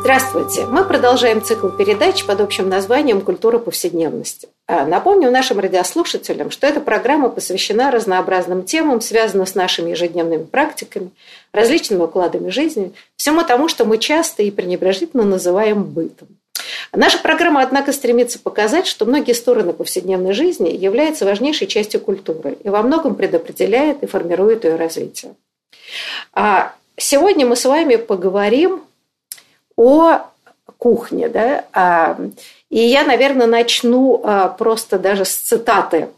Здравствуйте! Мы продолжаем цикл передач под общим названием «Культура повседневности». А, напомню нашим радиослушателям, что эта программа посвящена разнообразным темам, связанным с нашими ежедневными практиками, различными укладами жизни, всему тому, что мы часто и пренебрежительно называем бытом. Наша программа, однако, стремится показать, что многие стороны повседневной жизни являются важнейшей частью культуры и во многом предопределяет и формирует ее развитие. А сегодня мы с вами поговорим о кухне. Да? А, и я, наверное, начну а, просто даже с цитаты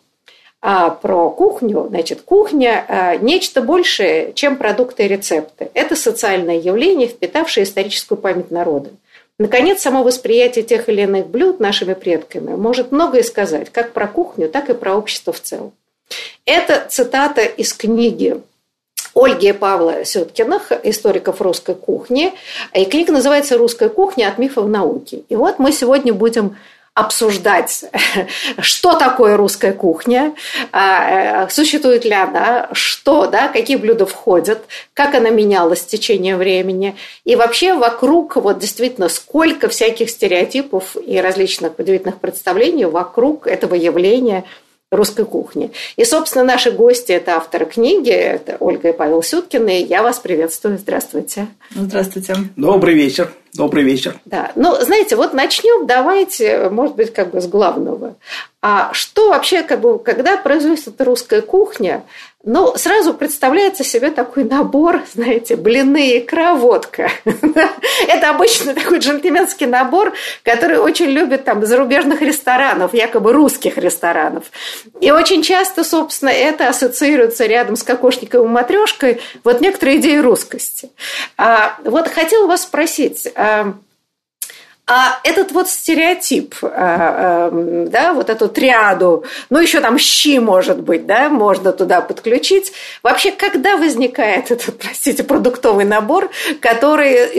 а, про кухню. Значит, кухня – нечто большее, чем продукты и рецепты. Это социальное явление, впитавшее историческую память народа. Наконец, само восприятие тех или иных блюд нашими предками может многое сказать как про кухню, так и про общество в целом. Это цитата из книги Ольги Павла Сеткиных, историков русской кухни. И книга называется «Русская кухня от мифов науки». И вот мы сегодня будем обсуждать, что такое русская кухня, а, э, существует ли она, что, да, какие блюда входят, как она менялась в течение времени. И вообще вокруг, вот действительно, сколько всяких стереотипов и различных удивительных представлений вокруг этого явления – русской кухни. И, собственно, наши гости – это авторы книги, это Ольга и Павел Сюткины. Я вас приветствую. Здравствуйте. Здравствуйте. Добрый вечер. Добрый вечер. Да. Ну, знаете, вот начнем, давайте, может быть, как бы с главного. А что вообще, как бы, когда производится русская кухня, ну, сразу представляется себе такой набор, знаете, блины, икра, водка. Это обычно такой джентльменский набор, который очень любят там зарубежных ресторанов, якобы русских ресторанов. И очень часто, собственно, это ассоциируется рядом с кокошником и матрешкой, вот некоторые идеи русскости. А, вот хотела вас спросить, а, а этот вот стереотип, а, а, да, вот эту триаду, ну еще там щи, может быть, да, можно туда подключить. Вообще, когда возникает этот, простите, продуктовый набор, который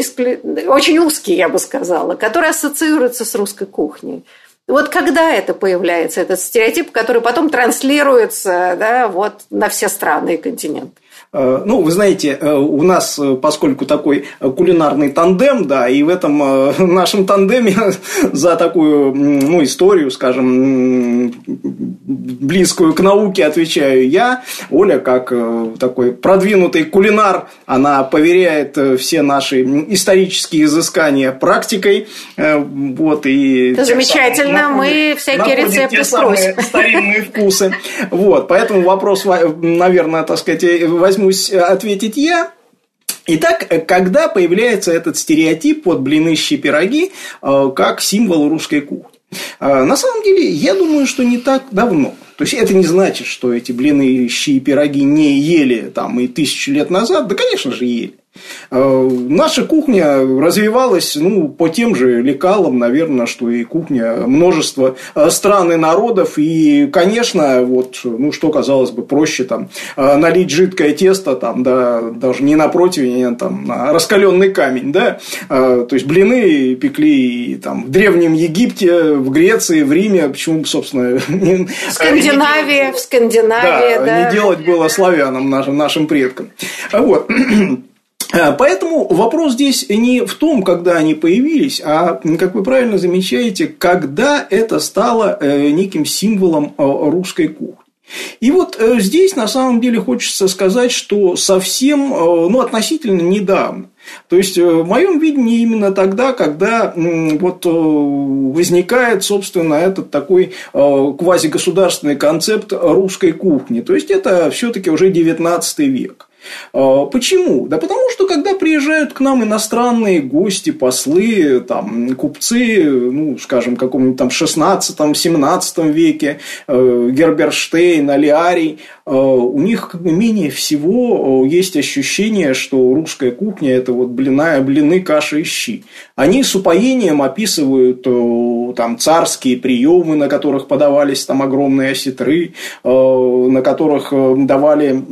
очень узкий, я бы сказала, который ассоциируется с русской кухней? Вот когда это появляется, этот стереотип, который потом транслируется да, вот, на все страны и континенты? Э, ну, вы знаете, э, у нас, э, поскольку такой кулинарный тандем, да, и в этом нашем тандеме за такую ну, историю, скажем, близкую к науке отвечаю я. Оля, как такой продвинутый кулинар, она поверяет все наши исторические изыскания практикой. Вот, и Это замечательно, находит, мы всякие рецепты спросим. старинные вкусы. Вот, поэтому вопрос, наверное, так сказать, возьму возьмусь э, ответить я. Итак, э, когда появляется этот стереотип под блины, щи, пироги э, как символ русской кухни? На самом деле, я думаю, что не так давно. То есть это не значит, что эти блины, щи и пироги не ели там и тысячу лет назад. Да, конечно же, ели. Э, наша кухня развивалась ну, по тем же лекалам, наверное, что и кухня множества э, стран и народов. И, конечно, вот, ну, что казалось бы проще там, э, налить жидкое тесто, там, да, даже не на противень, а там, на раскаленный камень. Да? То есть блины пекли там, в Древнем Египте, в Греции, в Риме. Почему, собственно, в Скандинавии, в Скандинавии, да, да. Не делать было славянам, нашим, нашим предкам. Вот. Э, поэтому вопрос здесь не в том, когда они появились, а, как вы правильно замечаете, когда это стало э, неким символом э, русской кухни. И вот здесь на самом деле хочется сказать, что совсем, ну, относительно недавно. То есть, в моем видении именно тогда, когда вот возникает, собственно, этот такой квазигосударственный концепт русской кухни. То есть, это все-таки уже 19 век. А, почему? Да потому что, когда приезжают к нам иностранные гости, послы, там, купцы, ну, скажем, каком-нибудь там 16-17 веке, э, Герберштейн, Алиарий, э, у них менее всего э, есть ощущение, что русская кухня – это вот блина, блины, каша и щи. Они с упоением описывают там царские приемы, на которых подавались там огромные осетры, на которых давали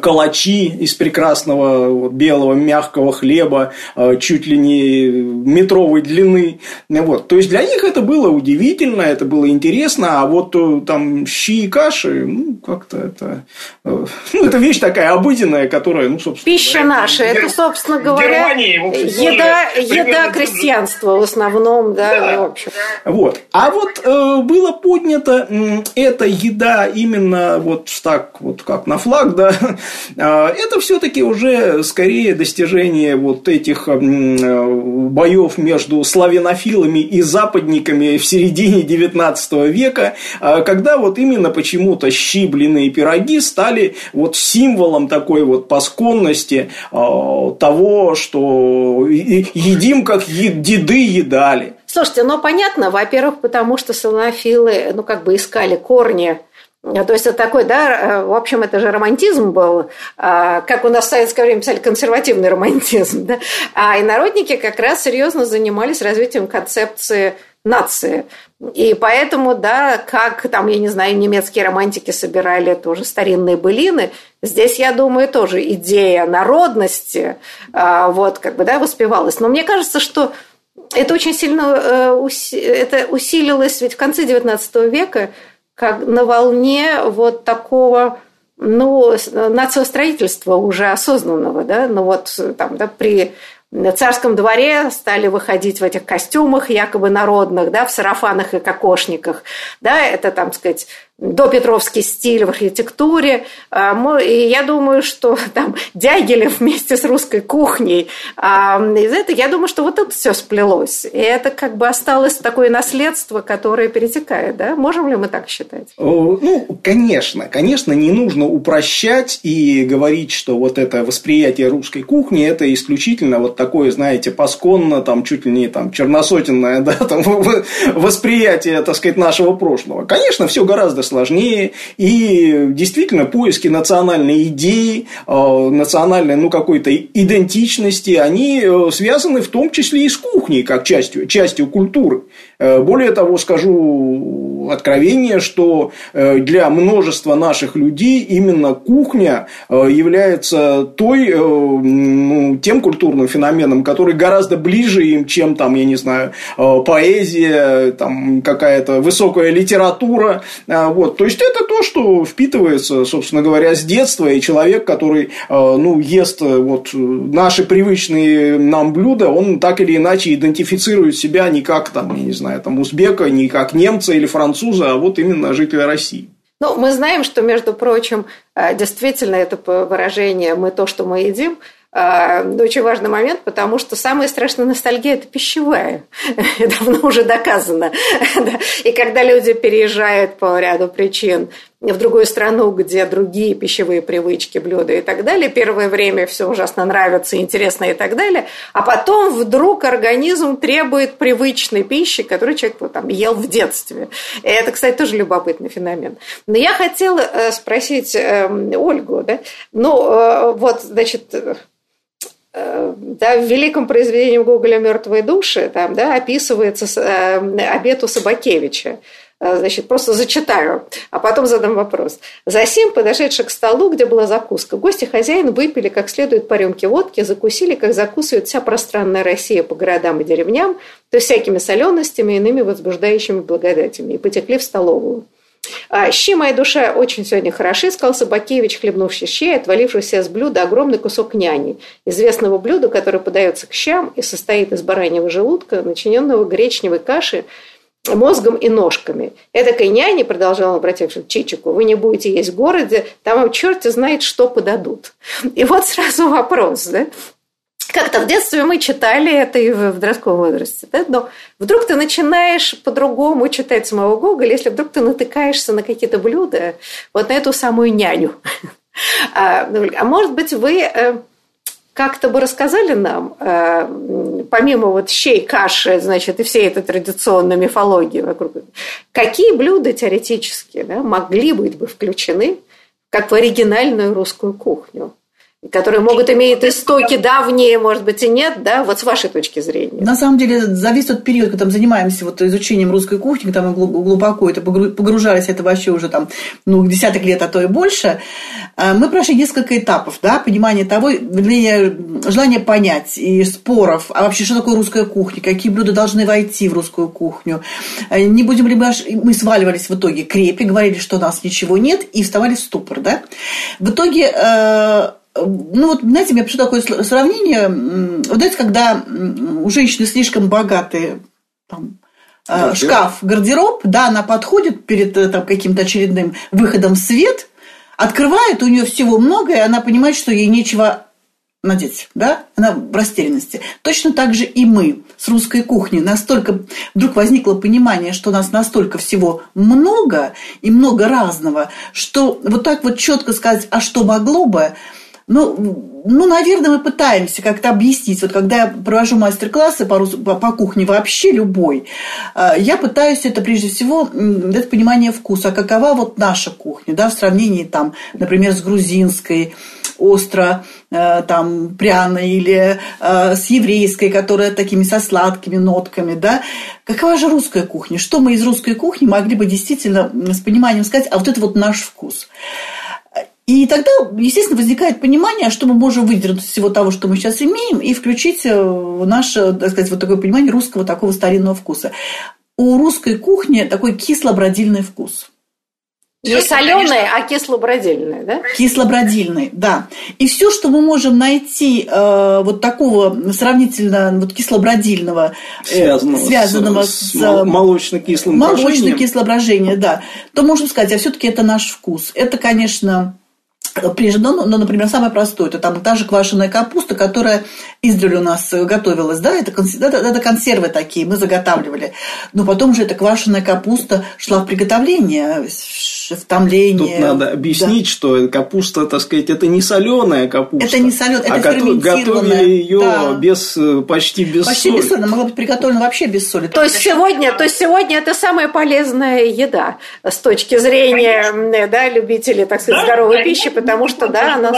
калачи из прекрасного белого мягкого хлеба э, чуть ли не метровой длины. Вот. То есть для них это было удивительно, это было интересно, а вот э, там щи и каши, ну, как-то это... Ну, это вещь такая обыденная, которая, ну, собственно... Пища говоря, наша, Гер... это, собственно говоря, еда, еда крестьянства в основном, да, да. в общем. Вот. А вот э, было поднято э, эта еда именно вот так вот как на флаг, да, это все-таки уже скорее достижение вот этих боев между славянофилами и западниками в середине 19 века, а, когда вот именно почему-то щи, пироги стали вот символом такой вот посконности а, того, что едим, как деды едали. Слушайте, ну понятно, во-первых, потому что славянофилы, ну как бы искали корни а, то есть это такой, да, э, в общем, это же романтизм был, а, как у нас в советское время писали, консервативный романтизм, да? а инородники как раз серьезно занимались развитием концепции нации. И поэтому, да, как там, я не знаю, немецкие романтики собирали тоже старинные былины, здесь, я думаю, тоже идея народности а, вот, как бы, да, воспевалась. Но мне кажется, что это очень сильно э, это усилилось ведь в конце XIX века как на волне вот такого ну, нациостроительства уже осознанного, да, ну вот там, да, при царском дворе стали выходить в этих костюмах якобы народных, да, в сарафанах и кокошниках. Да, это, там сказать, допетровский стиль в архитектуре. А, и я думаю, что там Дягилев вместе с русской кухней. А, из этого, я думаю, что вот это все сплелось. И это как бы осталось такое наследство, которое перетекает. Да? Можем ли мы так считать? Ну, конечно. Конечно, не нужно упрощать и говорить, что вот это восприятие русской кухни – это исключительно вот такое, знаете, посконно, там, чуть ли не там, черносотенное да, там, восприятие, так сказать, нашего прошлого. Конечно, все гораздо сложнее. И действительно, поиски национальной идеи, э, национальной, ну, какой-то идентичности, они э, связаны в том числе и с кухней, как частью, частью культуры. Э, более того, скажу откровение, что для множества наших людей именно кухня является той, ну, тем культурным феноменом, который гораздо ближе им, чем там, я не знаю, поэзия, там какая-то высокая литература, вот, то есть это то, что впитывается, собственно говоря, с детства, и человек, который, э, ну, ест э, вот наши привычные нам блюда, он так или иначе идентифицирует себя не как, там, я не знаю, там, узбека, не как немца или француза, а вот именно жителя России. Ну, мы знаем, что, между прочим, э, действительно это выражение «мы то, что мы едим», очень важный момент, потому что самая страшная ностальгия – это пищевая. Давно уже доказано. И когда люди переезжают по ряду причин в другую страну, где другие пищевые привычки, блюда и так далее, первое время все ужасно нравится, интересно и так далее, а потом вдруг организм требует привычной пищи, которую человек вот, там, ел в детстве. И это, кстати, тоже любопытный феномен. Но я хотела э, спросить эм, Ольгу, да, ну, э, вот, значит, Э, да, в великом произведении Гоголя «Мертвые души» там, да, описывается э, обед у Собакевича. Э, значит, просто зачитаю, а потом задам вопрос. Засим, подошедший к столу, где была закуска, гости хозяин выпили как следует по рюмке водки, закусили, как закусывает вся пространная Россия по городам и деревням, то есть всякими соленостями и иными возбуждающими благодатями, и потекли в столовую. А, «Щи моя душа очень сегодня хороши», – сказал Собакевич, хлебнувший щей, отвалившийся с блюда огромный кусок няни, известного блюда, которое подается к щам и состоит из бараньего желудка, начиненного гречневой каши, мозгом и ножками. Эдакой няни, продолжал обратившись к Чичику, вы не будете есть в городе, там вам черт знает, что подадут. И вот сразу вопрос, да? Как-то в детстве мы читали это и в подростковом возрасте, да? но вдруг ты начинаешь по-другому читать самого Гоголя, если вдруг ты натыкаешься на какие-то блюда, вот на эту самую няню. А, ну, а может быть, вы э, как-то бы рассказали нам, э, помимо вот щей, каши, значит, и всей этой традиционной мифологии вокруг, какие блюда теоретически да, могли быть бы включены как в оригинальную русскую кухню? Которые могут иметь истоки давние, может быть, и нет, да, вот с вашей точки зрения. На самом деле, за весь тот период, когда мы занимаемся вот изучением русской кухни, когда мы глубоко это погружались, это вообще уже там, ну, десяток лет, а то и больше, э, мы прошли несколько этапов, да, понимания того, вернее, желание понять и споров, а вообще, что такое русская кухня, какие блюда должны войти в русскую кухню, э, не будем ли мы, мы сваливались в итоге крепи, говорили, что у нас ничего нет, и вставали в ступор, да. В итоге э, ну вот, знаете, я пишу такое сравнение. Вот знаете, когда у женщины слишком богатые там, гардероб. шкаф, гардероб, да, она подходит перед э, там, каким-то очередным выходом в свет, открывает, у нее всего много, и она понимает, что ей нечего надеть, да, она в растерянности. Точно так же и мы с русской кухней. Настолько вдруг возникло понимание, что у нас настолько всего много и много разного, что вот так вот четко сказать, а что могло бы, ну, ну, наверное, мы пытаемся как-то объяснить. Вот когда я провожу мастер-классы по, по, по кухне вообще любой, э, я пытаюсь это прежде всего дать понимание вкуса. А какова вот наша кухня, да, в сравнении там, например, с грузинской, остро э, там пряной или э, с еврейской, которая такими со сладкими нотками, да. Какова же русская кухня? Что мы из русской кухни могли бы действительно с пониманием сказать, а вот это вот наш вкус? И тогда, естественно, возникает понимание, что мы можем выдернуть из всего того, что мы сейчас имеем, и включить в наше, так сказать, вот такое понимание русского такого старинного вкуса. У русской кухни такой кисло-бродильный вкус. Не соленые, а кисло-бродильные, да? Кисло-бродильные, да. И все, что мы можем найти э, вот такого сравнительно вот кисло-бродильного, э, связанного, связанного с, с, с молочно-кислым молочно-кислое брожение, да, то можем сказать, а все-таки это наш вкус. Это, конечно, Прежде, ну, ну, например, самое простое, это там та же квашеная капуста, которая издревле у нас готовилась, да, это, это, это консервы такие, мы заготавливали. Но потом же эта квашеная капуста шла в приготовление, в. Тут надо объяснить, да. что капуста, так сказать, это не соленая капуста. Это не соленая, это а готовили ее да. без, почти без почти соли. без соли, она могла быть приготовлена вообще без соли. То есть, сегодня, то есть сегодня это самая полезная еда с точки зрения да, любителей, так сказать, да, здоровой пищи, потому что, да, она...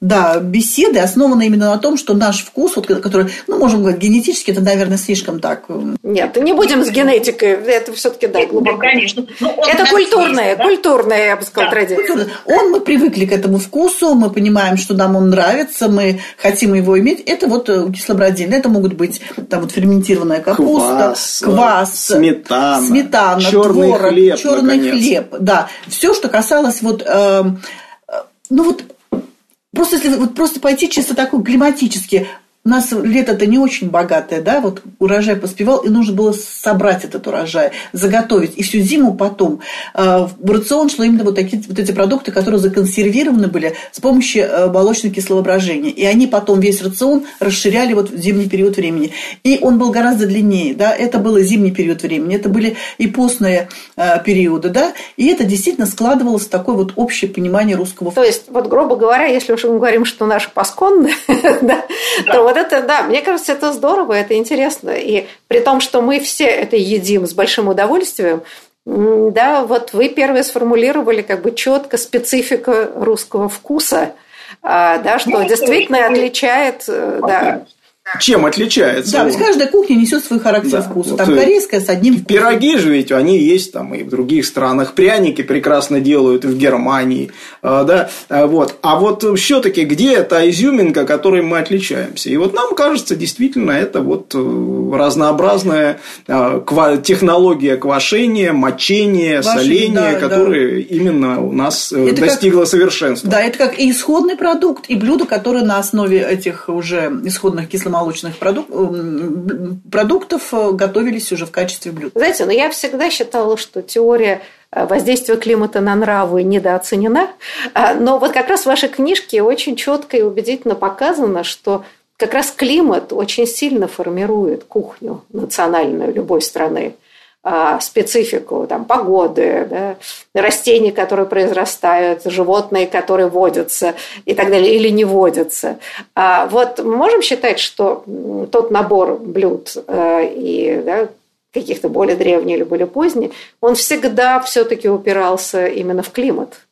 Да, беседы основаны именно на том, что наш вкус, вот, который, ну, можем говорить, генетически, это, наверное, слишком так... Нет, не будем с генетикой, это все-таки, да, глубоко. конечно. Ну, это культурная, да? культурная, я бы сказала, да, традиция. Он, мы привыкли к этому вкусу, мы понимаем, что нам он нравится, мы хотим его иметь. Это вот э, кислобродильное, это могут быть там вот ферментированная капуста, квас, квас сметана, сметана черный творог, хлеб, черный наконец. хлеб, да, все, что касалось вот э, ну вот просто если вот просто пойти чисто такой климатически, у нас лето-то не очень богатое, да, вот урожай поспевал, и нужно было собрать этот урожай, заготовить, и всю зиму потом. А, в рацион шло именно вот, такие, вот эти продукты, которые законсервированы были с помощью э, молочно-кислого брожения. И они потом весь рацион расширяли вот в зимний период времени. И он был гораздо длиннее, да, это был зимний период времени, это были и постные э, периоды, да, и это действительно складывалось в такое вот общее понимание русского. То есть, вот, грубо говоря, если уж мы говорим, что наш пасконный, то вот это, да, мне кажется, это здорово, это интересно. И при том, что мы все это едим с большим удовольствием, да, вот вы первые сформулировали как бы четко специфику русского вкуса, а, да, что ну, действительно отличает, э, да, чем отличается? Да, ведь каждая кухня несет свой характер да, вкуса. Там вот корейская с одним вкусом. Пироги же ведь они есть там и в других странах. Пряники прекрасно делают и в Германии. А, да, а, вот. А вот все-таки где та изюминка, которой мы отличаемся? И вот нам кажется, действительно, это вот э, разнообразная технология квашения, мочения, Квашень, соления, да, которая да. именно у нас э, это достигла как, совершенства. Да, это как и исходный продукт, и блюдо, которое на основе этих уже исходных кисломолочных молочных продук... Э, продуктов э, готовились уже в качестве блюд. Знаете, но я всегда считала, что теория э, воздействия климата на нравы недооценена. А, но вот как раз в вашей книжке очень четко и убедительно показано, что как раз климат очень сильно формирует кухню национальную любой страны. А, специфику там, погоды, да, растений, которые произрастают, животные, которые водятся и так далее, или не водятся. А вот мы можем считать, что тот набор блюд э, и да, каких-то более древние или более поздние, он всегда все-таки упирался именно в климат –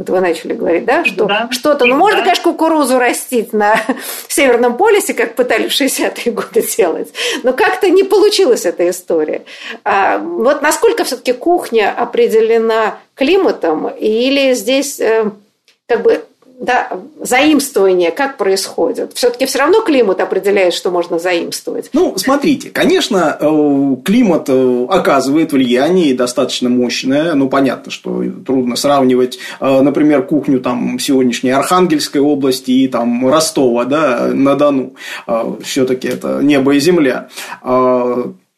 вот вы начали говорить, да, что да. что-то, ну, можно, да. конечно, кукурузу растить на Северном полюсе, как пытались в 60-е годы делать, но как-то не получилась эта история. А вот насколько все-таки кухня определена климатом, или здесь э, как бы да, заимствование как происходит? Все-таки все равно климат определяет, что можно заимствовать. Ну, смотрите, конечно, э, климат э, оказывает влияние достаточно мощное. Ну, понятно, что трудно сравнивать, э, например, кухню там сегодняшней Архангельской области и там Ростова, да, на Дону. Все-таки это небо и земля.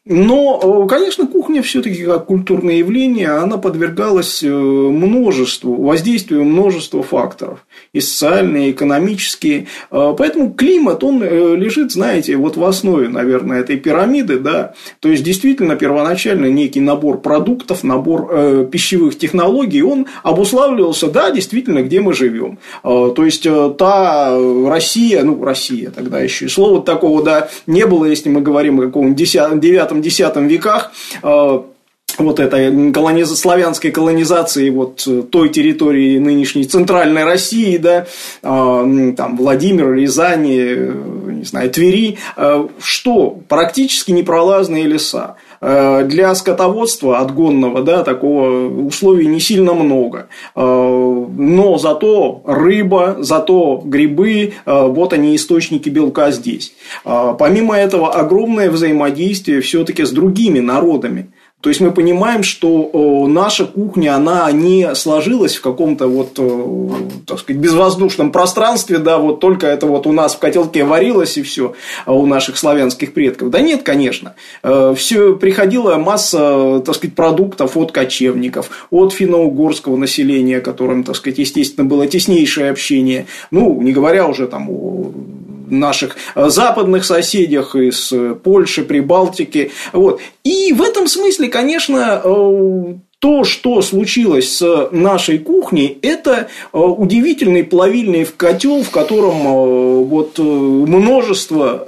Но, конечно, кухня все-таки как культурное явление, она подвергалась множеству, воздействию множества факторов и социальные, и экономические. А, поэтому климат, он э, лежит, знаете, вот в основе, наверное, этой пирамиды, да. То есть, действительно, первоначально некий набор продуктов, набор э, пищевых технологий, он обуславливался, да, действительно, где мы живем. То есть, э, та Россия, ну, Россия тогда еще и слова такого, да, не было, если мы говорим о каком-нибудь 9-10 веках, а, вот этой колониз... славянской колонизации вот э, той территории нынешней центральной России, да, э, там Владимир, Рязани, э, не знаю, Твери, э, что практически непролазные леса. Э, для скотоводства отгонного, да, такого условий не сильно много. Э, но зато рыба, зато грибы, вот они источники белка здесь. Помимо этого, огромное взаимодействие все-таки с другими народами. То есть мы понимаем, что наша кухня, она не сложилась в каком-то вот, так сказать, безвоздушном пространстве, да, вот только это вот у нас в котелке варилось и все а у наших славянских предков. Да нет, конечно. Э, все приходила масса, так сказать, продуктов от кочевников, от финно-угорского населения, которым, так сказать, естественно, было теснейшее общение. Ну, не говоря уже там о наших э, западных соседях, из э, Польши, Прибалтики. Вот. И в этом смысле, конечно, э, то, что случилось с нашей кухней, это удивительный плавильный котел, в котором вот множество,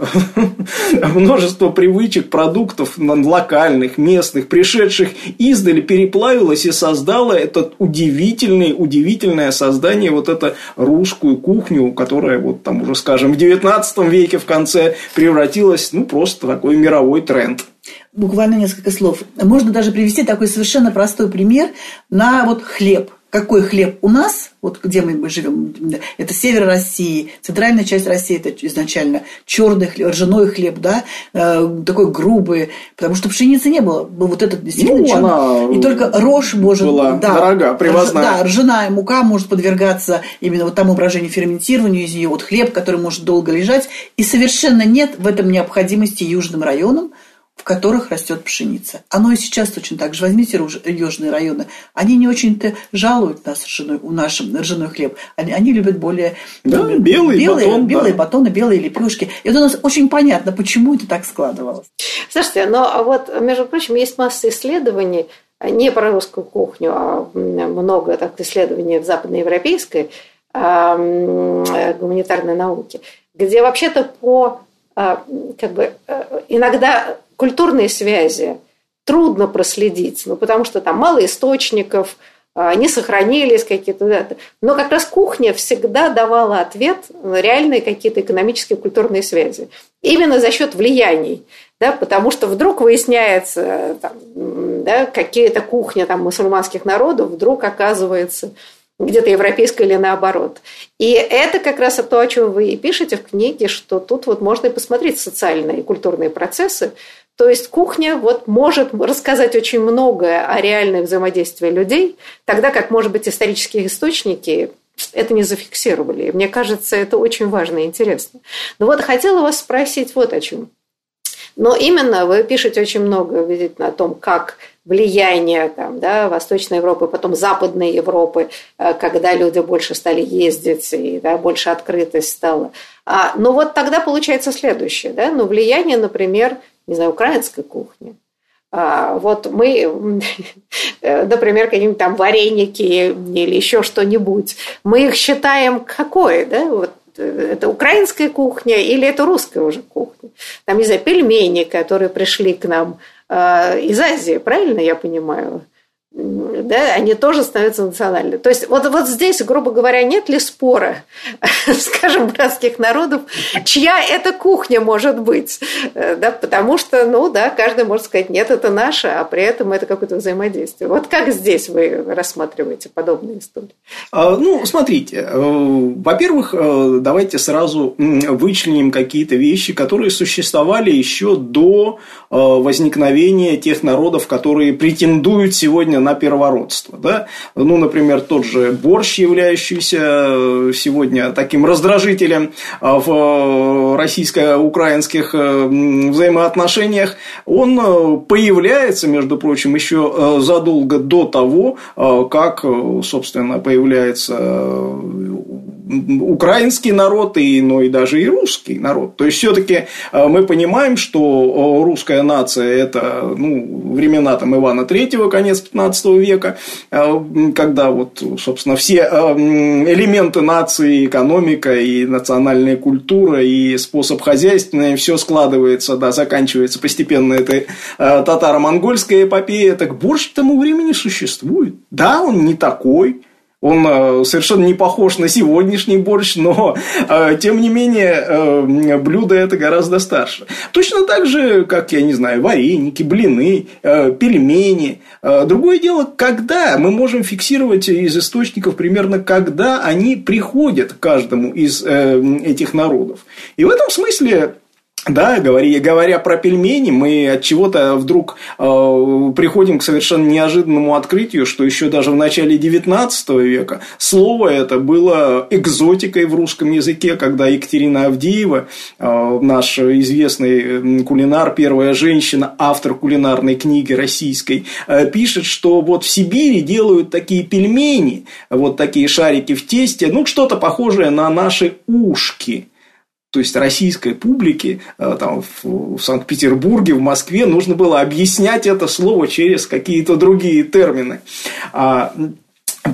множество привычек, продуктов локальных, местных, пришедших издали, переплавилось и создало этот удивительный, удивительное создание, вот это русскую кухню, которая вот там уже, скажем, в 19 веке в конце превратилась, ну, просто такой мировой тренд. Буквально несколько слов. Можно даже привести такой совершенно простой пример на вот хлеб – какой хлеб у нас, вот где мы живем, это север России, центральная часть России, это изначально черный хлеб, ржаной хлеб, да, э, такой грубый, потому что пшеницы не было, был вот этот действительно ну, черный. И только рожь может... Была да, дорога, привозная. Рж, да, ржаная мука может подвергаться именно вот тому брожению ферментированию из ее, вот хлеб, который может долго лежать, и совершенно нет в этом необходимости южным районам, в которых растет пшеница. Оно и сейчас точно так же. Возьмите южные районы. Они не очень-то жалуют нас ржаной, у нашем ржаной хлеб. Они, они любят более да, ну, белый белые, батон, белые да. батоны, белые лепешки. И это у нас очень понятно, почему это так складывалось. Слушайте, но вот, между прочим, есть масса исследований, не про русскую кухню, а много так, исследований в западноевропейской а, гуманитарной науке, где вообще-то по а, как бы э, иногда культурные связи трудно проследить, ну, потому что там мало источников, а, они сохранились какие-то. Но как раз кухня всегда давала ответ на реальные какие-то экономические культурные связи. Именно за счет влияний. Да, потому что вдруг выясняется, там, да, какие-то кухни там, мусульманских народов вдруг оказывается где-то европейская или наоборот. И это как раз то, о чем вы и пишете в книге, что тут вот можно и посмотреть социальные и культурные процессы, то есть кухня вот может рассказать очень многое о реальном взаимодействии людей, тогда как, может быть, исторические источники это не зафиксировали. мне кажется, это очень важно и интересно. Но вот хотела вас спросить вот о чем. Но именно вы пишете очень много, видите, о том, как влияние там, да, Восточной Европы, потом Западной Европы, э, когда люди больше стали ездить и да, больше открытость стала. А, но вот тогда получается следующее. Да? Ну, влияние, например, не знаю, украинской кухни. А, вот мы, например, какие-нибудь там вареники или еще что-нибудь, мы их считаем какой, да, вот это украинская кухня или это русская уже кухня. Там, не знаю, пельмени, которые пришли к нам э, из Азии, правильно я понимаю? Да, они тоже становятся национальными. То есть вот, вот здесь, грубо говоря, нет ли спора, скажем, братских народов, чья это кухня может быть? Да, потому что, ну да, каждый может сказать, нет, это наша, а при этом это какое-то взаимодействие. Вот как здесь вы рассматриваете подобные истории? А, ну, смотрите, э, во-первых, э, давайте сразу вычленим какие-то вещи, которые существовали еще до э, возникновения тех народов, которые претендуют сегодня на первородство. Да? Ну, например, тот же борщ, являющийся э, сегодня таким раздражителем э, в российско-украинских э, взаимоотношениях, он появляется, между прочим, еще задолго до того, как, собственно, появляется украинский народ, и, ну и даже и русский народ. То есть, все-таки э, мы понимаем, что русская нация – это ну, времена там, Ивана Третьего, конец 15 века, э, когда вот, собственно, все э, элементы нации, экономика и национальная культура, и способ хозяйственный, все складывается, да, заканчивается постепенно этой татаро-монгольской эпопея, так борщ к тому времени существует. Да, он не такой, он э, совершенно не похож на сегодняшний борщ, но э, тем не менее э, блюдо это гораздо старше. Точно так же, как, я не знаю, вареники, блины, пельмени. Другое дело, когда мы можем фиксировать из источников примерно, когда они приходят к каждому из этих народов. И в этом смысле да, говоря, говоря про пельмени, мы от чего-то вдруг э, приходим к совершенно неожиданному открытию, что еще даже в начале XIX века слово это было экзотикой в русском языке, когда Екатерина Авдеева, э, наш известный кулинар, первая женщина, автор кулинарной книги российской, э, пишет, что вот в Сибири делают такие пельмени, вот такие шарики в тесте, ну что-то похожее на наши ушки то есть российской публике э, там, в Санкт-Петербурге, в Москве нужно было объяснять это слово через какие-то другие термины. А,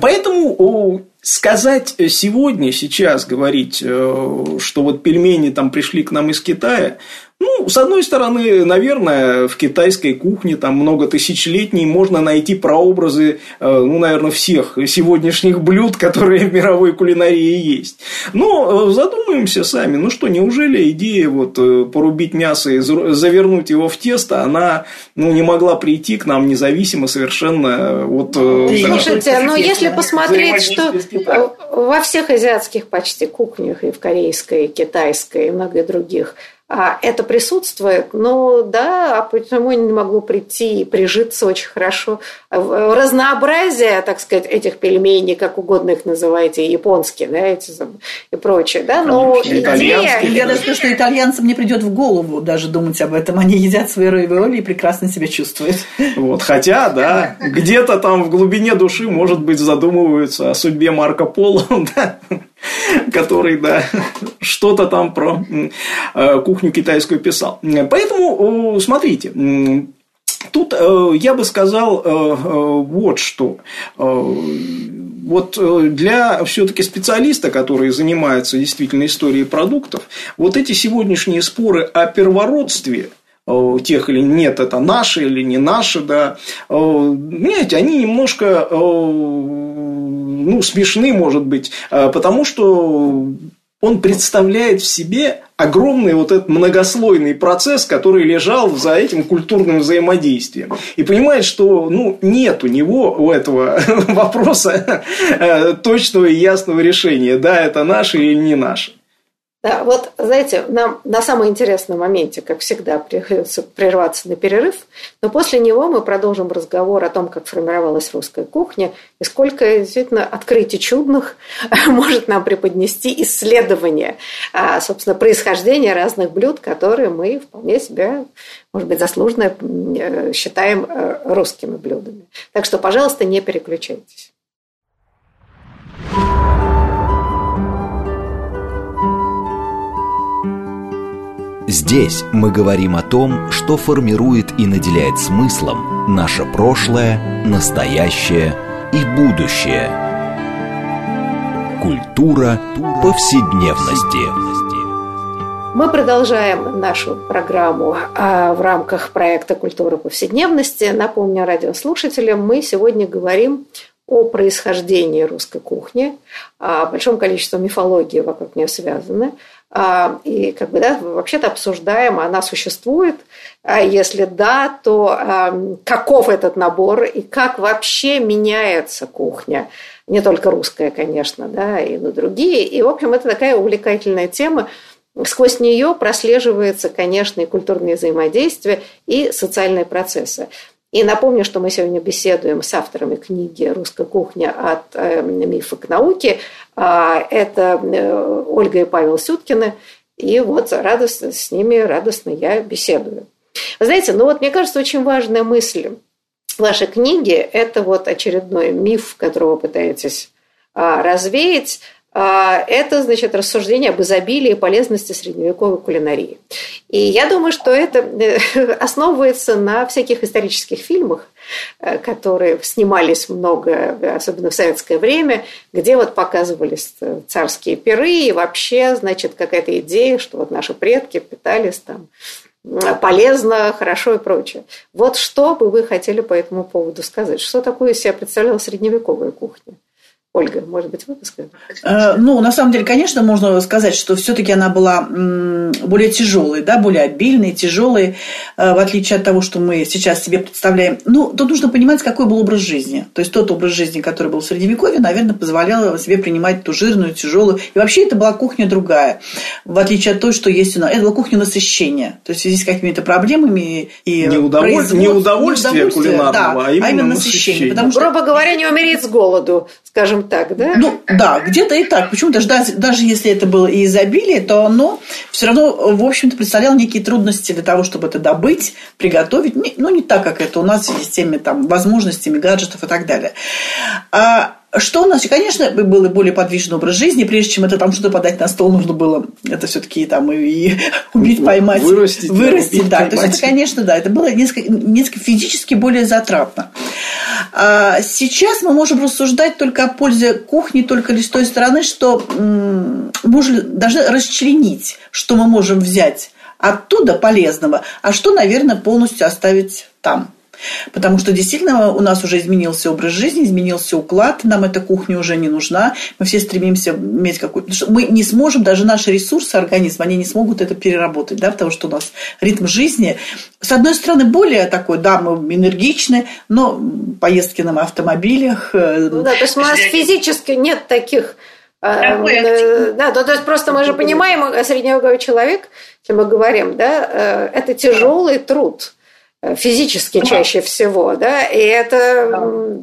поэтому сказать сегодня, сейчас говорить, э, что вот пельмени там пришли к нам из Китая, ну, с одной стороны, наверное, в китайской кухне там много тысячелетней можно найти прообразы, э, ну, наверное, всех сегодняшних блюд, которые в мировой кулинарии есть. Но э, задумаемся сами, ну что, неужели идея вот э, порубить мясо и завернуть его в тесто, она ну, не могла прийти к нам независимо совершенно от... Слушайте, но если посмотреть, что во всех азиатских почти кухнях, и в корейской, и китайской, и многих других, это присутствует, но да, а почему не могло прийти и прижиться очень хорошо? Разнообразие, так сказать, этих пельменей, как угодно их называйте, японские, да, эти и прочее, да, но идея... Я даже скажу, что итальянцам не придет в голову даже думать об этом. Они едят свои равиоли и прекрасно себя чувствуют. Вот, хотя, да, где-то там в глубине души, может быть, задумываются о судьбе Марко Поло, да, который, да, что-то там про э, кухню китайскую писал. Поэтому, смотрите, Тут э, я бы сказал э, вот что. Вот для все-таки специалиста, который занимается действительно историей продуктов, вот эти сегодняшние споры о первородстве тех или нет, это наши или не наши, да, понимаете, они немножко ну, смешны, может быть, потому что он представляет в себе огромный вот этот многослойный процесс, который лежал за этим культурным взаимодействием. И понимает, что ну, нет у него, у этого вопроса э, точного и ясного решения. Да, это наше или не наше. Да, вот, знаете, нам на самом интересном моменте, как всегда, приходится прерваться на перерыв, но после него мы продолжим разговор о том, как формировалась русская кухня и сколько действительно открытий чудных может нам преподнести исследование, а, собственно, происхождения разных блюд, которые мы вполне себе, может быть, заслуженно э, считаем э, русскими блюдами. Так что, пожалуйста, не переключайтесь. Здесь мы говорим о том, что формирует и наделяет смыслом наше прошлое, настоящее и будущее. Культура повседневности. Мы продолжаем нашу программу а, в рамках проекта «Культура повседневности». Напомню радиослушателям, мы сегодня говорим о происхождении русской кухни, о большом количестве мифологии вокруг нее связаны. А, и как бы, да, вообще-то обсуждаем, она существует, а если да, то каков этот набор и как вообще меняется кухня, не только русская, конечно, да, и на другие. И, в общем, это такая увлекательная тема, Сквозь нее прослеживается, конечно, и культурные взаимодействия, и социальные процессы. И напомню, что мы сегодня беседуем с авторами книги «Русская кухня. От э, мифа к науке». А, это э, Ольга и Павел Сюткины. И вот радостно, с ними радостно я беседую. Знаете, ну вот мне кажется, очень важная мысль вашей книги – это вот очередной миф, которого вы пытаетесь а, развеять – это, значит, рассуждение об изобилии и полезности средневековой кулинарии. И я думаю, что это э, основывается на всяких исторических фильмах, э, которые снимались много, особенно в советское время, где вот показывались э, царские пиры, и вообще, значит, какая-то идея, что вот наши предки питались там полезно, хорошо и прочее. Вот что бы вы хотели по этому поводу сказать? Что такое себя представляла средневековая кухня? Ольга, может быть, вы э, Ну, на самом деле, конечно, можно сказать, что все-таки она была более тяжелой, да, более обильной, тяжелой, э, в отличие от того, что мы сейчас себе представляем. Ну, тут нужно понимать, какой был образ жизни. То есть тот образ жизни, который был в Средневековье, наверное, позволял себе принимать ту жирную, тяжелую. И вообще это была кухня другая, в отличие от той, что есть у нас. Это была кухня насыщения. То есть с какими-то проблемами и не, удоволь... не удовольствие кулинарного, да, а именно, а именно насыщение. насыщение. Потому что... Грубо говоря, не умереть с голоду, скажем так, да? Ну, да, где-то и так. Почему даже, даже если это было и изобилие, то оно все равно, в общем-то, представляло некие трудности для того, чтобы это добыть, приготовить. Ну, не так, как это у нас в системе там, возможностями, гаджетов и так далее. А что у нас, конечно, был более подвижный образ жизни, прежде чем это там что-то подать на стол, нужно было это все-таки там и, и убить, поймать, вырастить, вырастить, да. да. То есть это, конечно, да, это было несколько, несколько физически более затратно. А сейчас мы можем рассуждать только о пользе кухни только лишь с той стороны, что мы должны расчленить, что мы можем взять оттуда полезного, а что, наверное, полностью оставить там. Потому что действительно у нас уже изменился образ жизни, изменился уклад, нам эта кухня уже не нужна, мы все стремимся иметь какую-то... Мы не сможем, даже наши ресурсы организма, они не смогут это переработать, да, потому что у нас ритм жизни, с одной стороны, более такой, да, мы энергичны, но поездки на автомобилях... Э, ну, да, то есть у нас физически нет таких э, э, да, то, то есть просто мы же понимаем, средневековый человек, если мы говорим, да, это тяжелый труд физически чаще всего, да, и это,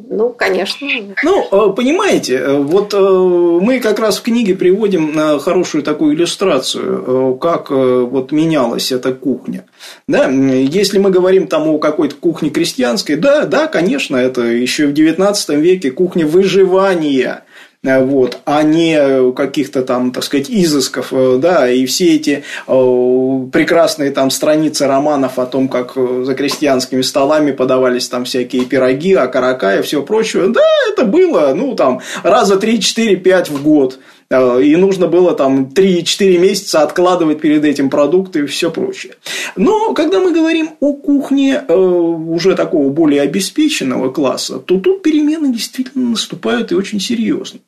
ну, конечно. Ну, э, понимаете, э, вот э, мы как раз в книге приводим хорошую такую иллюстрацию, как вот менялась эта кухня. Да, если мы говорим там о какой-то кухне крестьянской, да, да, конечно, это еще в XIX веке кухня выживания вот, а не каких-то там, так сказать, изысков, э, да, и все эти э, прекрасные там страницы романов о том, как за крестьянскими столами подавались там всякие пироги, окорока и все прочее, да, это было, ну, там, раза 3, 4, 5 в год, Э, и нужно было там 3-4 месяца откладывать перед этим продукты и все прочее. Но когда мы говорим о кухне э, уже такого более обеспеченного класса, то тут перемены действительно наступают и очень серьезные.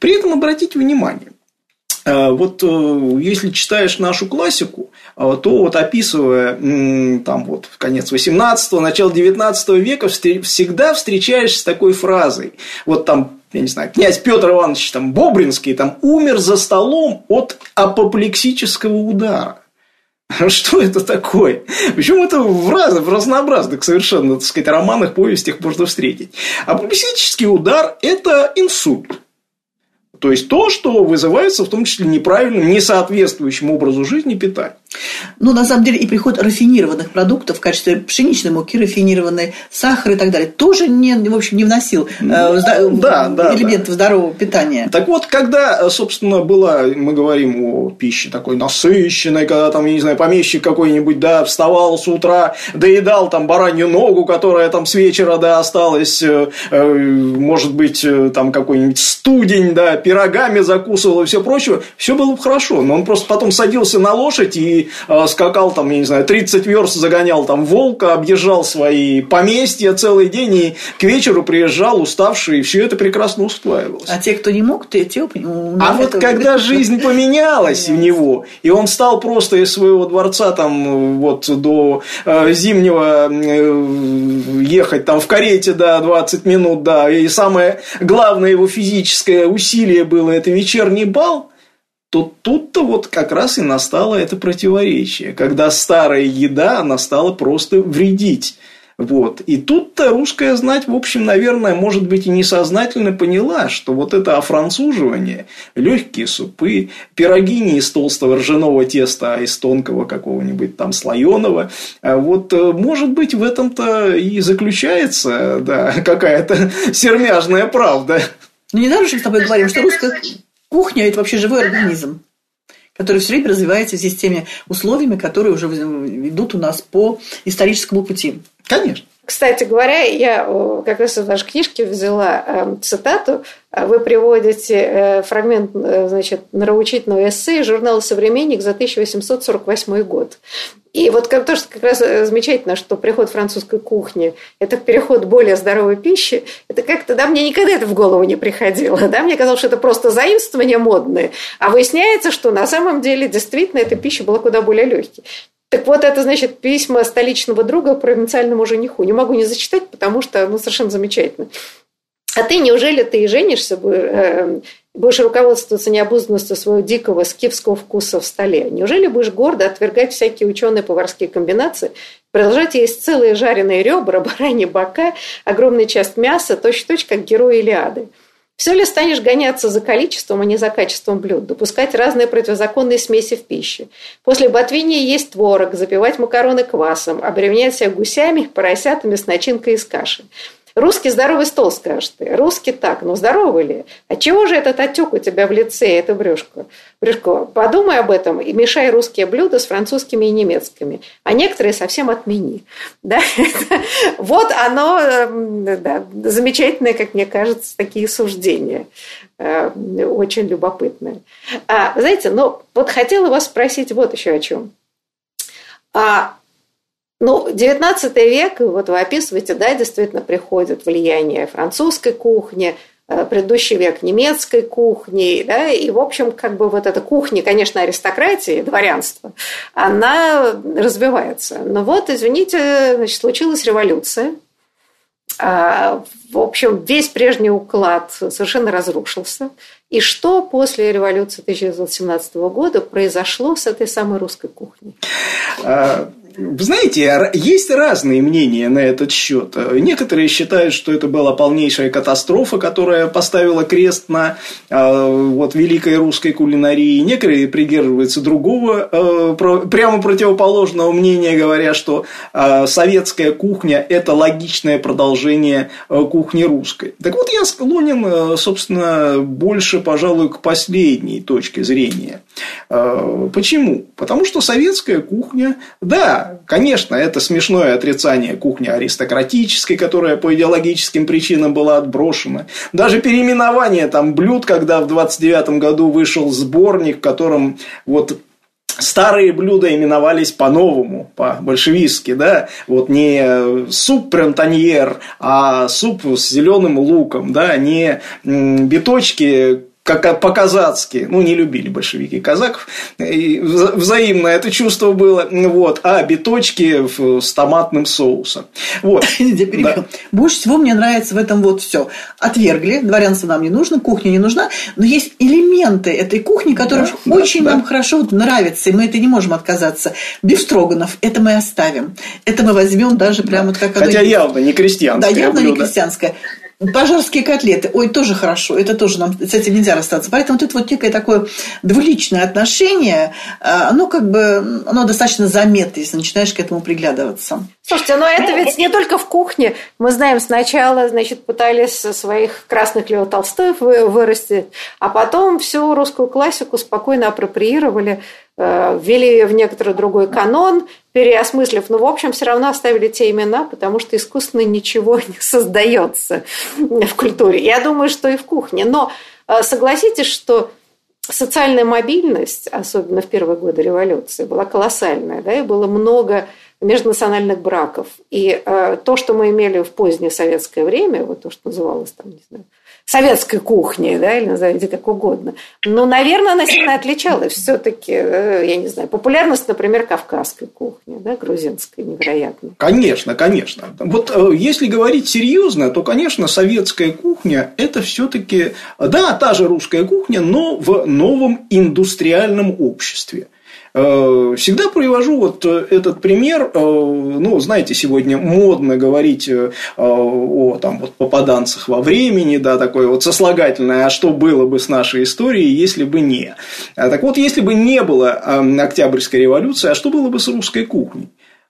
При этом обратите внимание, э, вот если читаешь нашу классику, то вот описывая там вот конец 18-го, начало 19 века, всегда встречаешься с такой фразой. Вот там я не знаю, князь Петр Иванович там, Бобринский там, умер за столом от апоплексического удара. Что это такое? Причем это в, раз, в разнообразных совершенно, так сказать, романах, повестях можно встретить. Апоплексический удар – это инсульт. То есть то, что вызывается в том числе неправильным, несоответствующим образу жизни питания. Ну, на самом деле, и приход рафинированных продуктов в качестве пшеничной муки, рафинированной, сахара и так далее, тоже не, в общем, не вносил э, ну, да, да, элементов да. здорового питания. Так вот, когда, собственно, была, мы говорим о пище такой насыщенной, когда там, я не знаю, помещик какой-нибудь, да, вставал с утра, доедал там баранью ногу, которая там с вечера, да, осталась, э, э, может быть, там какой-нибудь студень, да, пирогами закусывал и все прочее, все было бы хорошо. Но он просто потом садился на лошадь и э, скакал там, я не знаю, 30 верст загонял там волка, объезжал свои поместья целый день и к вечеру приезжал уставший, и все это прекрасно усваивалось. А те, кто не мог, те, те А вот когда жизнь поменялась в него, и он стал просто из своего дворца там вот до э, зимнего э, ехать там в карете, да, 20 минут, да, и самое главное его физическое усилие история было, это вечерний бал, то тут-то вот как раз и настало это противоречие, когда старая еда, она стала просто вредить. Вот. И тут-то русская знать, в общем, наверное, может быть, и несознательно поняла, что вот это офранцуживание, легкие супы, пироги не из толстого ржаного теста, а из тонкого какого-нибудь там слоеного, а вот, э, может быть, в этом-то и заключается да, какая-то сермяжная правда. Ну, не нарушим с тобой говорим, что русская кухня – это вообще живой организм, который все время развивается в системе условиями, которые уже идут у нас по историческому пути. Конечно. Кстати говоря, я как раз из вашей книжки взяла эм, цитату. Вы приводите э, фрагмент э, значит, нравоучительного эссе журнала «Современник» за 1848 год. И вот как, тоже как раз э, замечательно, что приход французской кухни – это переход более здоровой пищи. Это как-то, да, мне никогда это в голову не приходило. Да? Мне казалось, что это просто заимствование модное. А выясняется, что на самом деле действительно эта пища была куда более легкой. Так вот, это, значит, письма столичного друга провинциальному жениху. Не могу не зачитать, потому что, ну, совершенно замечательно. А ты, неужели ты и женишься, э, будешь руководствоваться необузданностью своего дикого скифского вкуса в столе? Неужели будешь гордо отвергать всякие ученые поварские комбинации, продолжать есть целые жареные ребра, бараньи бока, огромная часть мяса, точь-в-точь, как герой Илиады? Все ли станешь гоняться за количеством, а не за качеством блюд, допускать разные противозаконные смеси в пище? После ботвинья есть творог, запивать макароны квасом, обременять себя гусями, поросятами с начинкой из каши. Русский здоровый стол, скажешь ты. Русский так, но здоровый ли? А чего же этот отек у тебя в лице, это брюшко? Брюшко, подумай об этом и мешай русские блюда с французскими и немецкими. А некоторые совсем отмени. Да? Вот оно, эм, да, замечательное, как мне кажется, такие суждения. Э, очень любопытные. А, знаете, ну, вот хотела вас спросить вот еще о чем. А ну, 19 век, вот вы описываете, да, действительно приходит влияние французской кухни, э, предыдущий век немецкой кухни, да, и, в общем, как бы вот эта кухня, конечно, аристократии, дворянства, она развивается. Но вот, извините, значит, случилась революция, а, в общем, весь прежний уклад совершенно разрушился. И что после революции 1917 года произошло с этой самой русской кухней? А, вы знаете, есть разные мнения на этот счет. Некоторые считают, что это была полнейшая катастрофа, которая поставила крест на э, вот, великой русской кулинарии. Некоторые придерживаются другого, э, прямо противоположного мнения, говоря, что э, советская кухня – это логичное продолжение кухни русской. Так вот, я склонен, собственно, больше, пожалуй, к последней точке зрения. Почему? Потому что советская кухня, да, конечно, это смешное отрицание кухни аристократической, которая по идеологическим причинам была отброшена. Даже переименование там блюд, когда в 29 году вышел сборник, в котором вот старые блюда именовались по-новому, по-большевистски, да, вот не суп прентаньер, а суп с зеленым луком, да, не биточки как по-казацки, ну, не любили большевики казаков, и взаимно это чувство было, вот, а биточки с томатным соусом. Вот. Да. Больше всего мне нравится в этом вот все. Отвергли, дворянство нам не нужно, кухня не нужна, но есть элементы этой кухни, которые да, очень да, нам да. хорошо вот нравятся, и мы это не можем отказаться. Бифстроганов, это мы оставим. Это мы возьмем даже прямо как Хотя явно не крестьянское Да, явно блюдо. не крестьянское. Пожарские котлеты, ой, тоже хорошо, это тоже нам с этим нельзя расстаться. Поэтому тут вот некое такое двуличное отношение, а, оно как бы, оно достаточно заметно, если начинаешь к этому приглядываться. Слушайте, но это ведь не только в кухне. Мы знаем, сначала, значит, пытались своих красных Лео Толстых вырастить, а потом всю русскую классику спокойно апроприировали Э, ввели ее в некоторый другой канон, переосмыслив, но, в общем, все равно оставили те имена, потому что искусственно ничего не создается в культуре. Я думаю, что и в кухне. Но э, согласитесь, что социальная мобильность, особенно в первые годы революции, была колоссальная, да, и было много межнациональных браков. И э, то, что мы имели в позднее советское время, вот то, что называлось там, не знаю, советской кухни, да, или назовите как угодно. Но, наверное, она сильно отличалась все-таки, э, я не знаю, популярность, например, кавказской кухни, да, грузинской, невероятно. Конечно, конечно. Вот э, если говорить серьезно, то, конечно, советская кухня – это все-таки, да, та же русская кухня, но в новом индустриальном обществе – всегда привожу вот э, этот пример. Э, ну, знаете, сегодня модно говорить о там, вот, попаданцах во времени, да, такое вот сослагательное, а что было бы с нашей историей, если бы не. Так вот, если бы не было Октябрьской революции, а что было бы с русской кухней?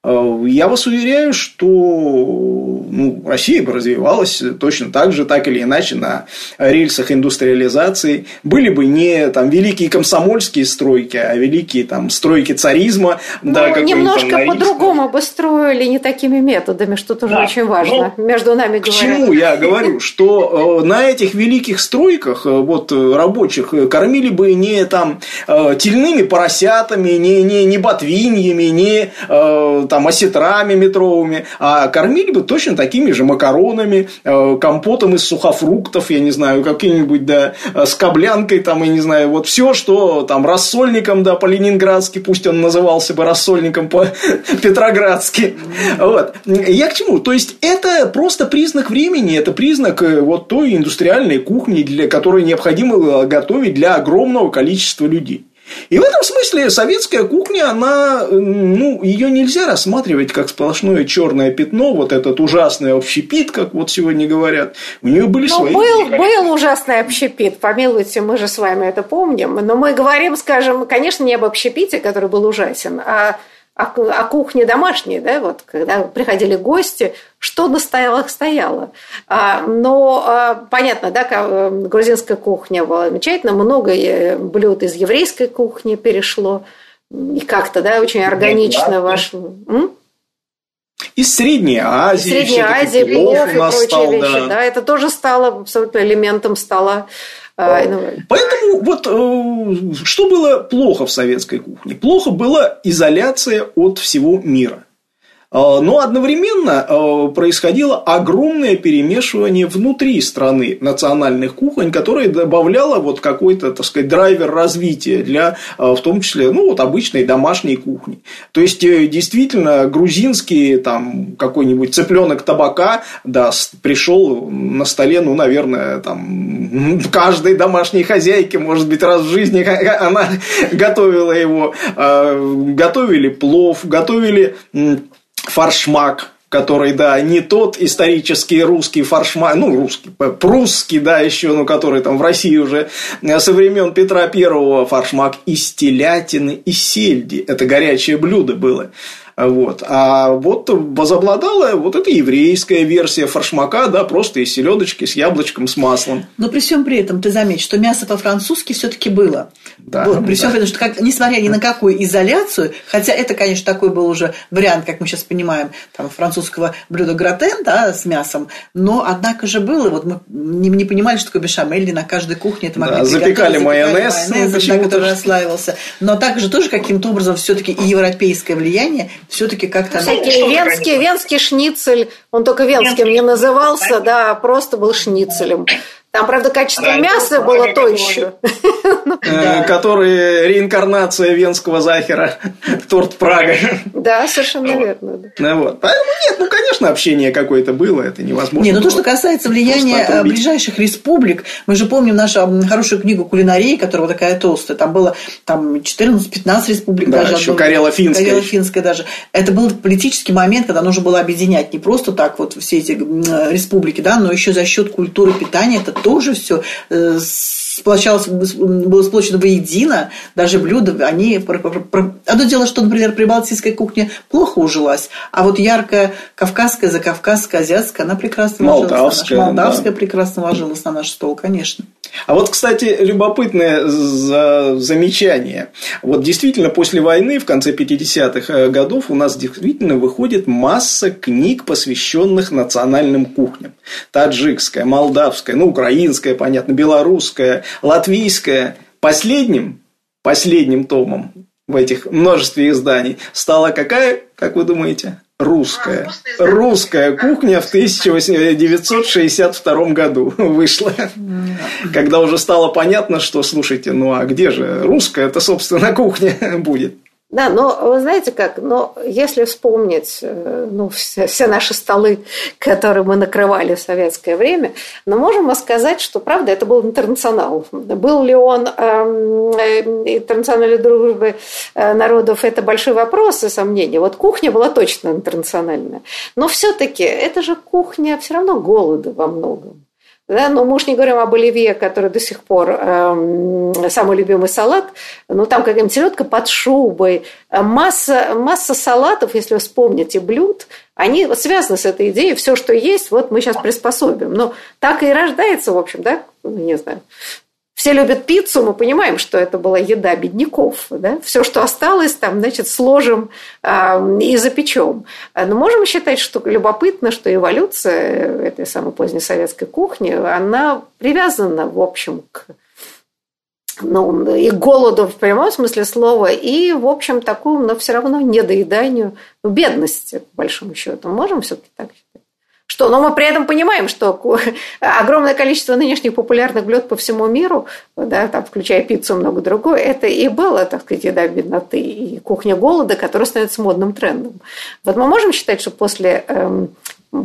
Э, я вас уверяю, что ну, Россия бы развивалась точно так же, так или иначе, на рельсах индустриализации. Были бы не там, великие комсомольские стройки, а великие там, стройки царизма. Ну, да, немножко по-другому бы строили, не такими методами, что тоже да. очень важно, ну, между нами говоря. К чему я говорю? Что э, на этих великих стройках э, вот, рабочих кормили бы не там, тельными поросятами, не, не, не ботвиньями, не там, осетрами метровыми, а кормили бы точно такими же макаронами, э, компотом из сухофруктов, я не знаю, каким-нибудь, да, э, с коблянкой, там, я не знаю, вот все, что там рассольником, да, по-ленинградски, пусть он назывался бы рассольником по-петроградски. Вот. Я к чему? То есть, это просто признак времени, это признак э, вот той индустриальной кухни, для которой необходимо готовить для огромного количества людей. И в этом смысле советская кухня, она, ну, ее нельзя рассматривать как сплошное черное пятно, вот этот ужасный общепит, как вот сегодня говорят. У нее были но свои. Был, был ужасный общепит, помилуйте, мы же с вами это помним. Но мы говорим, скажем, конечно, не об общепите, который был ужасен, а о, о кухне домашней, да, вот, когда приходили гости, что на стоялах стояло. А, но а, понятно, да, э, грузинская кухня была замечательно, много блюд из еврейской кухни перешло, и как-то, да, очень органично вошло. Из Средней Азии. Из Средней Азии, плов и прочие стал, вещи. Да. да, это тоже стало абсолютно элементом стола а, Поэтому вот э, что было плохо в советской кухне? Плохо была изоляция от всего мира. А, но одновременно а, происходило огромное перемешивание внутри страны национальных кухонь, которое добавляло вот какой-то, так сказать, драйвер развития для, а, в том числе, ну, вот обычной домашней кухни. То есть, э, действительно, грузинский там какой-нибудь цыпленок табака, да, пришел на столе, ну, наверное, там, каждой домашней хозяйке, может быть, раз в жизни она готовила его, готовили плов, готовили фаршмак, который, да, не тот исторический русский фаршмак, ну, русский, прусский, да, еще, ну, который там в России уже со времен Петра Первого фаршмак из телятины и сельди. Это горячее блюдо было. Вот. А вот возобладала вот эта еврейская версия фаршмака, да, просто из селедочки с яблочком, с маслом. Но при всем при этом ты заметь, что мясо по-французски все-таки было. Да, вот, при всем да. при этом, что как, несмотря ни на какую изоляцию, хотя это, конечно, такой был уже вариант, как мы сейчас понимаем, там, французского блюда гратен, да, с мясом, но, однако же было, вот мы не, не понимали, что такое бешамель, на каждой кухне это могли да, запекали майонез, майонез ну, который расслаивался, но также тоже каким-то образом все-таки и европейское влияние все-таки как-то... Всякие ну, венский, венский шницель, он только венским не назывался, да, просто был шницелем. Там, правда, качество да, мяса было то еще. Э, который реинкарнация венского захера. Торт Прага. Да, совершенно верно. Ну, вот. Поэтому нет, ну, конечно, общение какое-то было, это невозможно. Не, но то, что касается влияния ближайших республик, мы же помним нашу хорошую книгу «Кулинарии», которая вот такая толстая, там было там 14-15 республик да, даже. еще Карело-Финская. Карело-Финская даже. Это был политический момент, когда нужно было объединять не просто так вот все эти республики, да, но еще за счет культуры питания это тоже все э, сплочалось, было сплочено воедино, даже блюда, они... Одно дело, что, например, прибалтийская кухня плохо ужилась, а вот яркая кавказская, закавказская, азиатская, она прекрасно молдавская, ложилась на наш, молдавская да. прекрасно ложилась на наш стол, конечно. А вот, кстати, любопытное замечание. Вот действительно, после войны, в конце 50-х э, годов, у нас действительно выходит масса книг, посвященных национальным кухням. Таджикская, молдавская, ну, украинская, понятно, белорусская, латвийская. Последним, последним томом в этих множестве изданий стала какая, как вы думаете? русская. Русская кухня в 1962 году вышла. Когда уже стало понятно, что, слушайте, ну а где же русская, это, собственно, кухня будет. Да, но вы знаете как, но если вспомнить э, ну, все, все наши столы, которые мы накрывали в советское время, мы ну, можем сказать, что, правда, это был интернационал. Был ли он эм, э, интернациональной дружбы э, народов, это большой вопрос и сомнение. Вот кухня была точно интернациональная. Но все-таки это же кухня все равно голода во многом. Да, но мы уж не говорим об оливье, который до сих пор э, самый любимый салат. Ну, там какая-нибудь селедка под шубой. Масса, масса салатов, если вы вспомните, блюд, они связаны с этой идеей. Все, что есть, вот мы сейчас приспособим. Но так и рождается, в общем, да, ну, не знаю, все любят пиццу, мы понимаем, что это была еда бедняков. Да? Все, что осталось, там, значит, сложим э, и запечем. Но можем считать, что любопытно, что эволюция этой самой поздней советской кухни, она привязана, в общем, к ну, и голоду в прямом смысле слова, и, в общем, такому, но все равно недоеданию, ну, бедности, по большому счету. Можем все-таки так считать? Что, но мы при этом понимаем, что огромное количество нынешних популярных блюд по всему миру, да, там, включая пиццу и много другое, это и было, так сказать, еда бедноты и кухня голода, которая становится модным трендом. Вот мы можем считать, что после эм,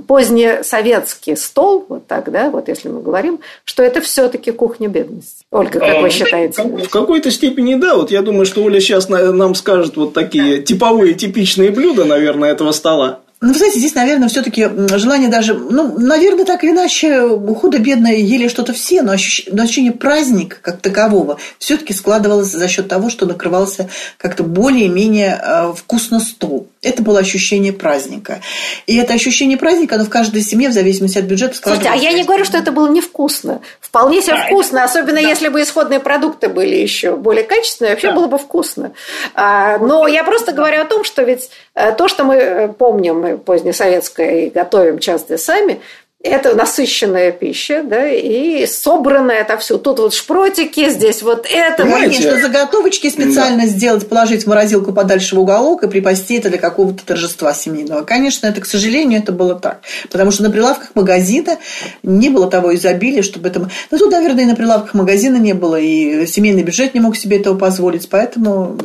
позднесоветский стол, вот так, да, вот если мы говорим, что это все-таки кухня бедности. Ольга, как вы а, считаете? В какой-то степени да. Вот я думаю, что Оля сейчас нам скажет вот такие типовые, типичные блюда, наверное, этого стола. Ну, вы знаете, здесь, наверное, все-таки желание даже, ну, наверное, так или иначе, худо-бедно ели что-то все, но ощущение, но ощущение праздника как такового все-таки складывалось за счет того, что накрывался как-то более-менее э, вкусно стол. Это было ощущение праздника. И это ощущение праздника, оно в каждой семье, в зависимости от бюджета, складывалось. Слушайте, а я не говорю, что это было невкусно. Вполне себе да, вкусно, это... особенно да. если бы исходные продукты были еще более качественные, вообще да. было бы вкусно. А, но я просто говорю о том, что ведь то, что мы э, помним, позднесоветское и готовим часто сами, это насыщенная пища, да, и собранная это все. Тут вот шпротики, здесь вот это. Понимаете? Конечно, заготовочки специально да. сделать, положить в морозилку подальше в уголок и припасти это для какого-то торжества семейного. Конечно, это, к сожалению, это было так. Потому что на прилавках магазина не было того изобилия, чтобы это... Ну, тут, наверное, и на прилавках магазина не было, и семейный бюджет не мог себе этого позволить, поэтому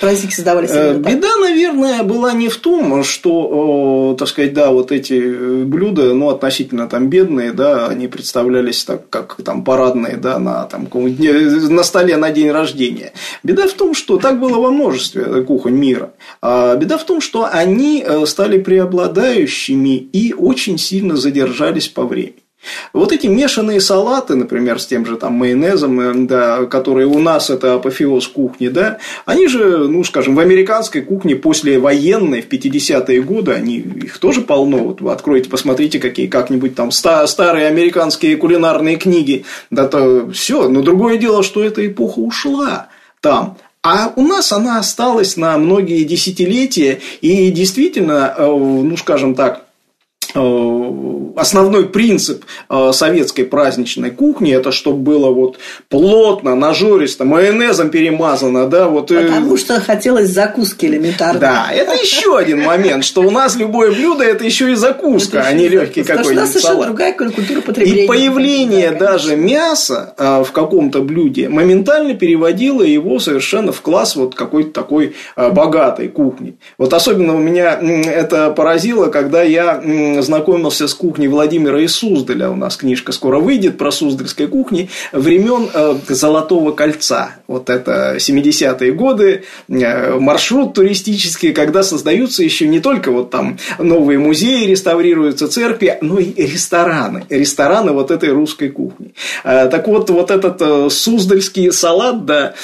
праздники создавались. Э, беда, наверное, была не в том, что, так сказать, да, вот эти блюда, ну, относительно там бедные, да, они представлялись так, как там парадные, да, на, там, на столе на день рождения. Беда в том, что так было во множестве кухонь мира. А беда в том, что они э, стали преобладающими и очень сильно задержались по времени. Вот эти мешаные салаты, например, с тем же там майонезом, э, да, которые у нас это апофеоз кухни, да, они же, ну, скажем, в американской кухне после военной в 50-е годы, они, их тоже полно. Вот вы откройте, посмотрите, какие как-нибудь там старые американские кулинарные книги. Да то все. Но другое дело, что эта эпоха ушла там. А у нас она осталась на многие десятилетия, и действительно, э, ну, скажем так, основной принцип советской праздничной кухни это чтобы было вот плотно, нажористо, майонезом перемазано, да, вот. Потому что хотелось закуски элементарно. Да, это еще один момент, что у нас любое блюдо это еще и закуска, а не легкий какой-нибудь салат. У нас совершенно другая культура потребления. И появление даже мяса в каком-то блюде моментально переводило его совершенно в класс вот какой-то такой богатой кухни. Вот особенно у меня это поразило, когда я знакомился с кухней Владимира и Суздаля. У нас книжка скоро выйдет про суздальской кухни времен э, Золотого кольца. Вот это 70-е годы, э, маршрут туристический, когда создаются еще не только вот там новые музеи, реставрируются церкви, но и рестораны. Рестораны вот этой русской кухни. Э, так вот, вот этот суздальский салат, да,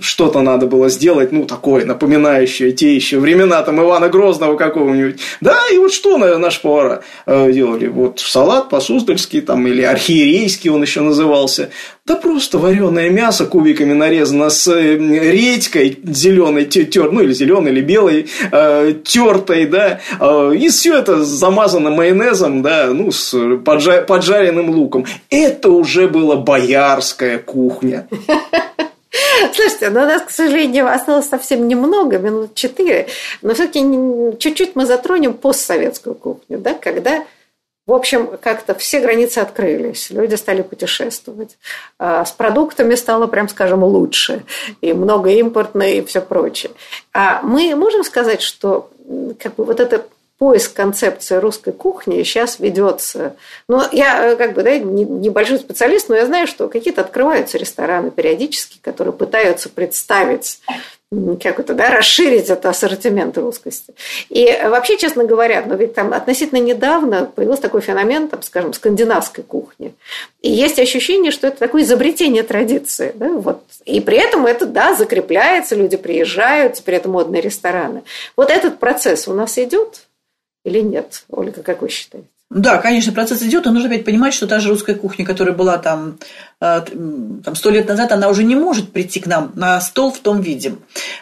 что-то надо было сделать, ну, такое, напоминающее те еще времена там Ивана Грозного какого-нибудь. Да, и вот что наши повара делали? Вот салат по-суздальски там или архиерейский он еще назывался. Да просто вареное мясо кубиками нарезано с э, редькой зеленой, тер, ну или зеленой, или белой, э, тертой, да, э, и все это замазано майонезом, да, ну, с поджа- поджаренным луком. Это уже была боярская кухня. Слушайте, ну у нас, к сожалению, осталось совсем немного, минут четыре, но все-таки чуть-чуть мы затронем постсоветскую кухню, да, когда в общем, как-то все границы открылись, люди стали путешествовать. А с продуктами стало, прям скажем, лучше. И много импортное и все прочее. А мы можем сказать, что как бы вот это поиск концепции русской кухни сейчас ведется. Ну, я как бы да, небольшой специалист, но я знаю, что какие-то открываются рестораны периодически, которые пытаются представить как это, да, расширить это ассортимент русскости. И вообще, честно говоря, но ведь там относительно недавно появился такой феномен, там, скажем, скандинавской кухни. И есть ощущение, что это такое изобретение традиции. Да? Вот. И при этом это, да, закрепляется, люди приезжают, теперь это модные рестораны. Вот этот процесс у нас идет или нет? Ольга, как вы считаете? Да, конечно, процесс идет, но нужно опять понимать, что та же русская кухня, которая была там э, там сто лет назад, она уже не может прийти к нам на стол в том виде.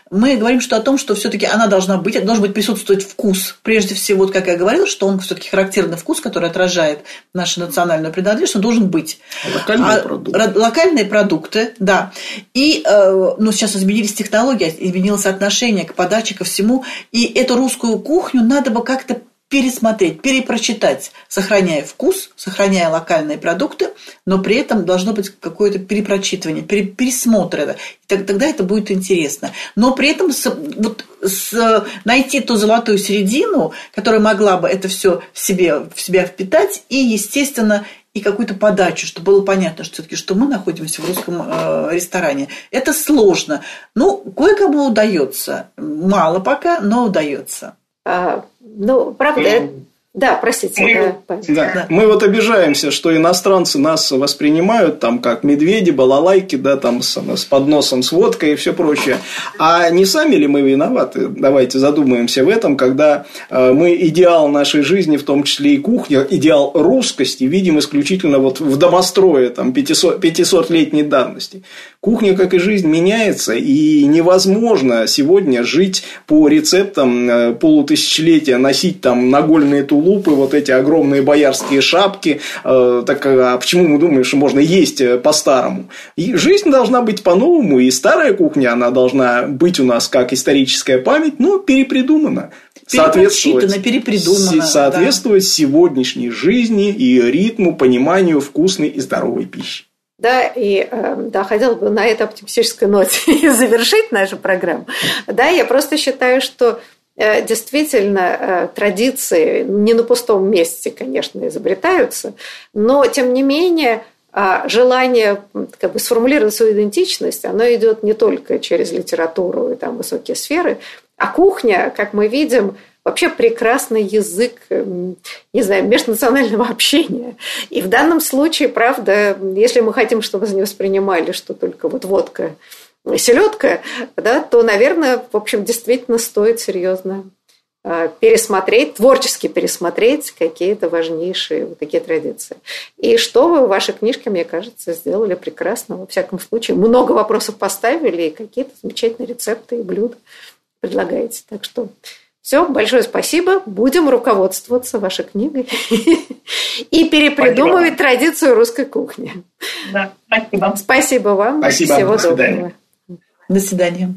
Мы говорим что о том, что все-таки она должна быть, должен быть присутствовать вкус. Прежде всего, вот как я говорила, что он все-таки характерный вкус, который отражает нашу национальную принадлежность, он должен быть. Локальные а, продукты. Локальные продукты, да. И э, ну, сейчас изменились технологии, изменилось отношение к подаче, ко всему. И эту русскую кухню надо бы как-то пересмотреть, перепрочитать, сохраняя вкус, сохраняя локальные продукты, но при этом должно быть какое-то перепрочитывание, пересмотр это. Тогда это будет интересно. Но при этом с, вот, с, найти ту золотую середину, которая могла бы это все в, себе, в себя впитать, и, естественно, и какую-то подачу, чтобы было понятно, что все-таки, что мы находимся в русском э, ресторане. Это сложно. Ну, кое-кому удается. Мало пока, но удается. Ну, правда, да, простите. Мы, да, да. мы вот обижаемся, что иностранцы нас воспринимают там как медведи, балалайки, да, там с, с подносом с водкой и все прочее. А не сами ли мы виноваты? Давайте задумаемся в этом, когда э, мы идеал нашей жизни, в том числе и кухня, идеал русскости, видим исключительно вот в домострое там 500, 500-летней давности. Кухня, как и жизнь, меняется, и невозможно сегодня жить по рецептам э, полутысячелетия, носить там нагольные тулупы тулупы, вот эти огромные боярские шапки. Э, так а почему мы думаем, что можно есть э, по-старому? И жизнь должна быть по-новому, и старая кухня, она должна быть у нас как историческая память, но перепридумана соответствовать, перепридумано. Соответствовать да. сегодняшней жизни и ритму, пониманию вкусной и здоровой пищи. Да, и э, да, хотела бы на этой оптимистической ноте завершить нашу программу. Да, я просто считаю, что Э, действительно э, традиции не на пустом месте, конечно, изобретаются, но тем не менее а, желание как бы, сформулировать свою идентичность, оно идет не только через литературу и там, высокие сферы, а кухня, как мы видим, вообще прекрасный язык, не знаю, межнационального общения. И в данном случае, правда, если мы хотим, чтобы не воспринимали, что только вот водка селедка, да, то, наверное, в общем, действительно стоит серьезно а, пересмотреть, творчески пересмотреть какие-то важнейшие вот такие традиции. И что вы в вашей книжке, мне кажется, сделали прекрасно. Во всяком случае, много вопросов поставили и какие-то замечательные рецепты и блюда предлагаете. Так что Все, большое спасибо. Будем руководствоваться вашей книгой и перепридумывать традицию русской кухни. Да, спасибо. Спасибо вам. Спасибо. Всего доброго. До свидания.